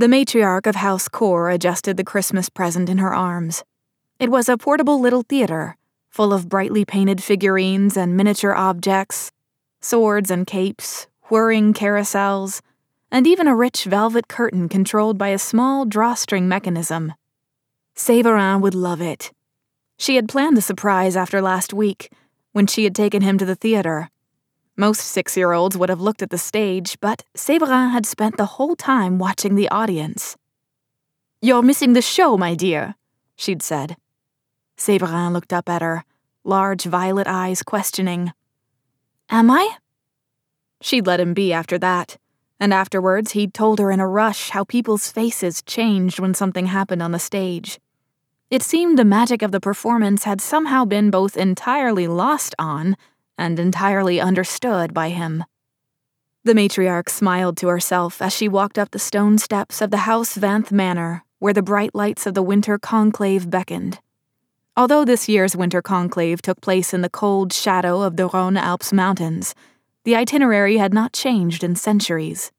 The matriarch of House Kore adjusted the Christmas present in her arms. It was a portable little theater, full of brightly painted figurines and miniature objects, swords and capes, whirring carousels, and even a rich velvet curtain controlled by a small drawstring mechanism. Séverin would love it. She had planned the surprise after last week, when she had taken him to the theater. Most six year olds would have looked at the stage, but Séverin had spent the whole time watching the audience. You're missing the show, my dear, she'd said. Séverin looked up at her, large violet eyes questioning. Am I? She'd let him be after that, and afterwards he'd told her in a rush how people's faces changed when something happened on the stage. It seemed the magic of the performance had somehow been both entirely lost on and entirely understood by him. The matriarch smiled to herself as she walked up the stone steps of the House Vanth Manor, where the bright lights of the winter conclave beckoned. Although this year's winter conclave took place in the cold shadow of the Rhone Alps mountains, the itinerary had not changed in centuries.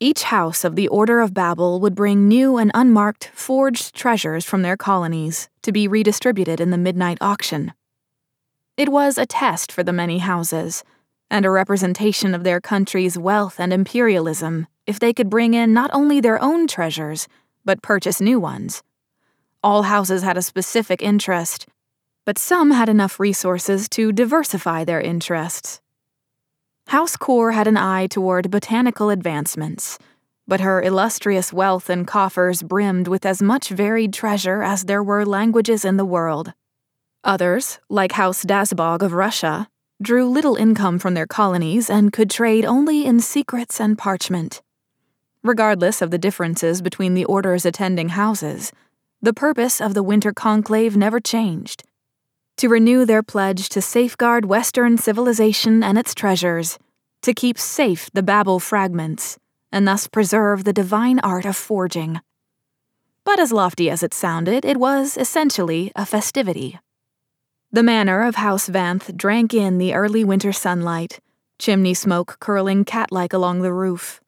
Each house of the Order of Babel would bring new and unmarked forged treasures from their colonies to be redistributed in the midnight auction. It was a test for the many houses, and a representation of their country's wealth and imperialism if they could bring in not only their own treasures, but purchase new ones. All houses had a specific interest, but some had enough resources to diversify their interests. House Kore had an eye toward botanical advancements, but her illustrious wealth and coffers brimmed with as much varied treasure as there were languages in the world. Others, like House Dazbog of Russia, drew little income from their colonies and could trade only in secrets and parchment. Regardless of the differences between the orders attending houses, the purpose of the winter conclave never changed to renew their pledge to safeguard Western civilization and its treasures, to keep safe the Babel fragments, and thus preserve the divine art of forging. But as lofty as it sounded, it was essentially a festivity. The manor of House Vanth drank in the early winter sunlight, chimney smoke curling cat like along the roof.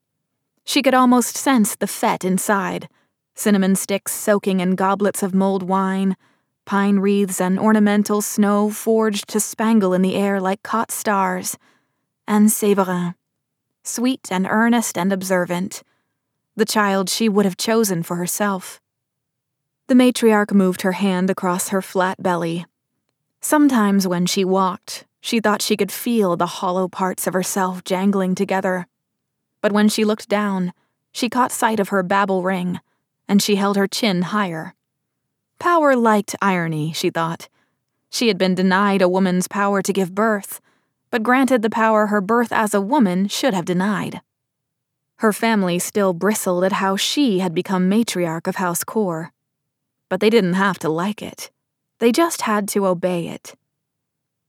She could almost sense the fete inside cinnamon sticks soaking in goblets of mulled wine, pine wreaths and ornamental snow forged to spangle in the air like caught stars, and Séverin, sweet and earnest and observant, the child she would have chosen for herself. The matriarch moved her hand across her flat belly Sometimes when she walked, she thought she could feel the hollow parts of herself jangling together. But when she looked down, she caught sight of her Babel ring, and she held her chin higher. Power liked irony, she thought. She had been denied a woman's power to give birth, but granted the power her birth as a woman should have denied. Her family still bristled at how she had become matriarch of House Kore. But they didn't have to like it. They just had to obey it.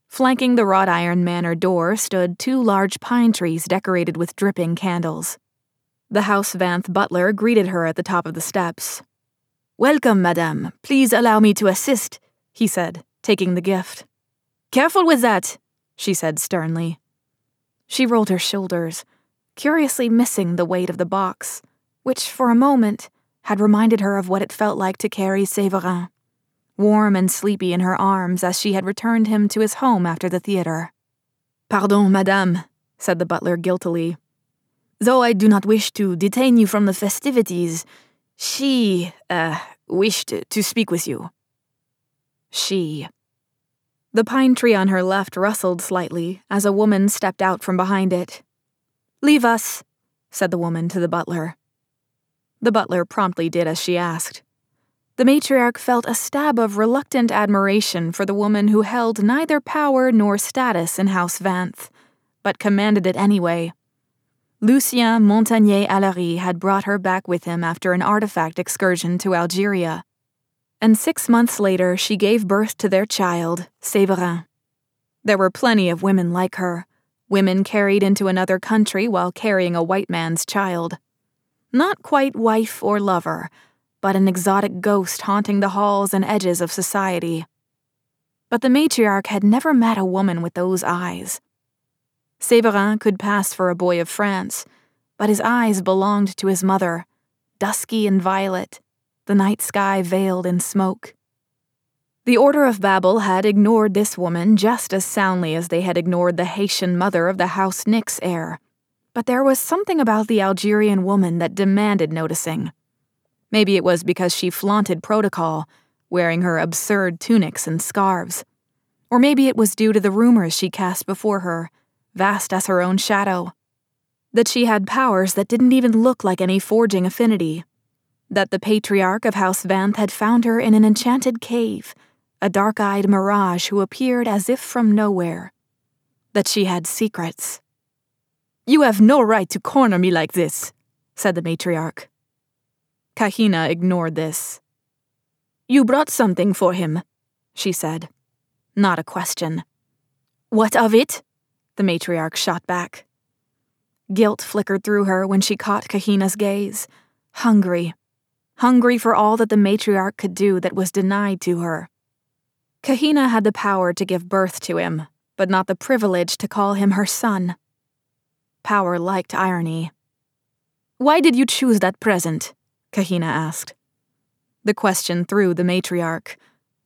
Flanking the wrought iron manor door stood two large pine trees decorated with dripping candles. The House Vanth butler greeted her at the top of the steps. Welcome, madame. Please allow me to assist, he said, taking the gift. Careful with that, she said sternly. She rolled her shoulders, curiously missing the weight of the box, which for a moment had reminded her of what it felt like to carry Séverin warm and sleepy in her arms as she had returned him to his home after the theater. Pardon, madame, said the butler guiltily. Though I do not wish to detain you from the festivities, she, uh, wished to speak with you. She. The pine tree on her left rustled slightly as a woman stepped out from behind it. Leave us, said the woman to the butler. The butler promptly did as she asked. The matriarch felt a stab of reluctant admiration for the woman who held neither power nor status in House Vanth, but commanded it anyway. Lucien Montagnet-Alarie had brought her back with him after an artifact excursion to Algeria. And six months later, she gave birth to their child, Séverin. There were plenty of women like her, women carried into another country while carrying a white man's child. Not quite wife or lover but an exotic ghost haunting the halls and edges of society. But the matriarch had never met a woman with those eyes. Séverin could pass for a boy of France, but his eyes belonged to his mother, dusky and violet, the night sky veiled in smoke. The Order of Babel had ignored this woman just as soundly as they had ignored the Haitian mother of the House Nyx heir. But there was something about the Algerian woman that demanded noticing. Maybe it was because she flaunted protocol, wearing her absurd tunics and scarves. Or maybe it was due to the rumors she cast before her, vast as her own shadow. That she had powers that didn't even look like any forging affinity. That the patriarch of House Vanth had found her in an enchanted cave a dark eyed mirage who appeared as if from nowhere. That she had secrets. You have no right to corner me like this, said the matriarch. Kahina ignored this. You brought something for him, she said. Not a question. What of it? The matriarch shot back. Guilt flickered through her when she caught Kahina's gaze. Hungry. Hungry for all that the matriarch could do that was denied to her. Kahina had the power to give birth to him, but not the privilege to call him her son. Power liked irony. Why did you choose that present? Kahina asked. The question threw the matriarch.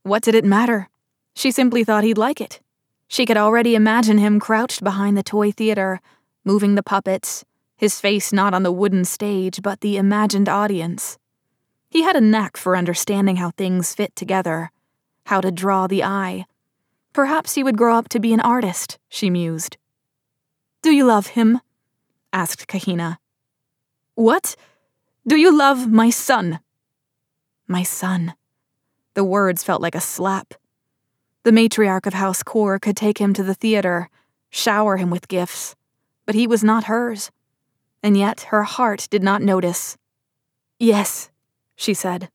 What did it matter? She simply thought he'd like it. She could already imagine him crouched behind the toy theater, moving the puppets, his face not on the wooden stage, but the imagined audience. He had a knack for understanding how things fit together how to draw the eye. Perhaps he would grow up to be an artist, she mused. Do you love him? asked Kahina. What? Do you love my son? My son. The words felt like a slap. The matriarch of House Kore could take him to the theater, shower him with gifts, but he was not hers. And yet her heart did not notice. Yes, she said.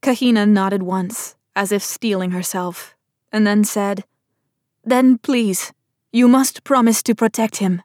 Kahina nodded once, as if steeling herself, and then said, Then please, you must promise to protect him.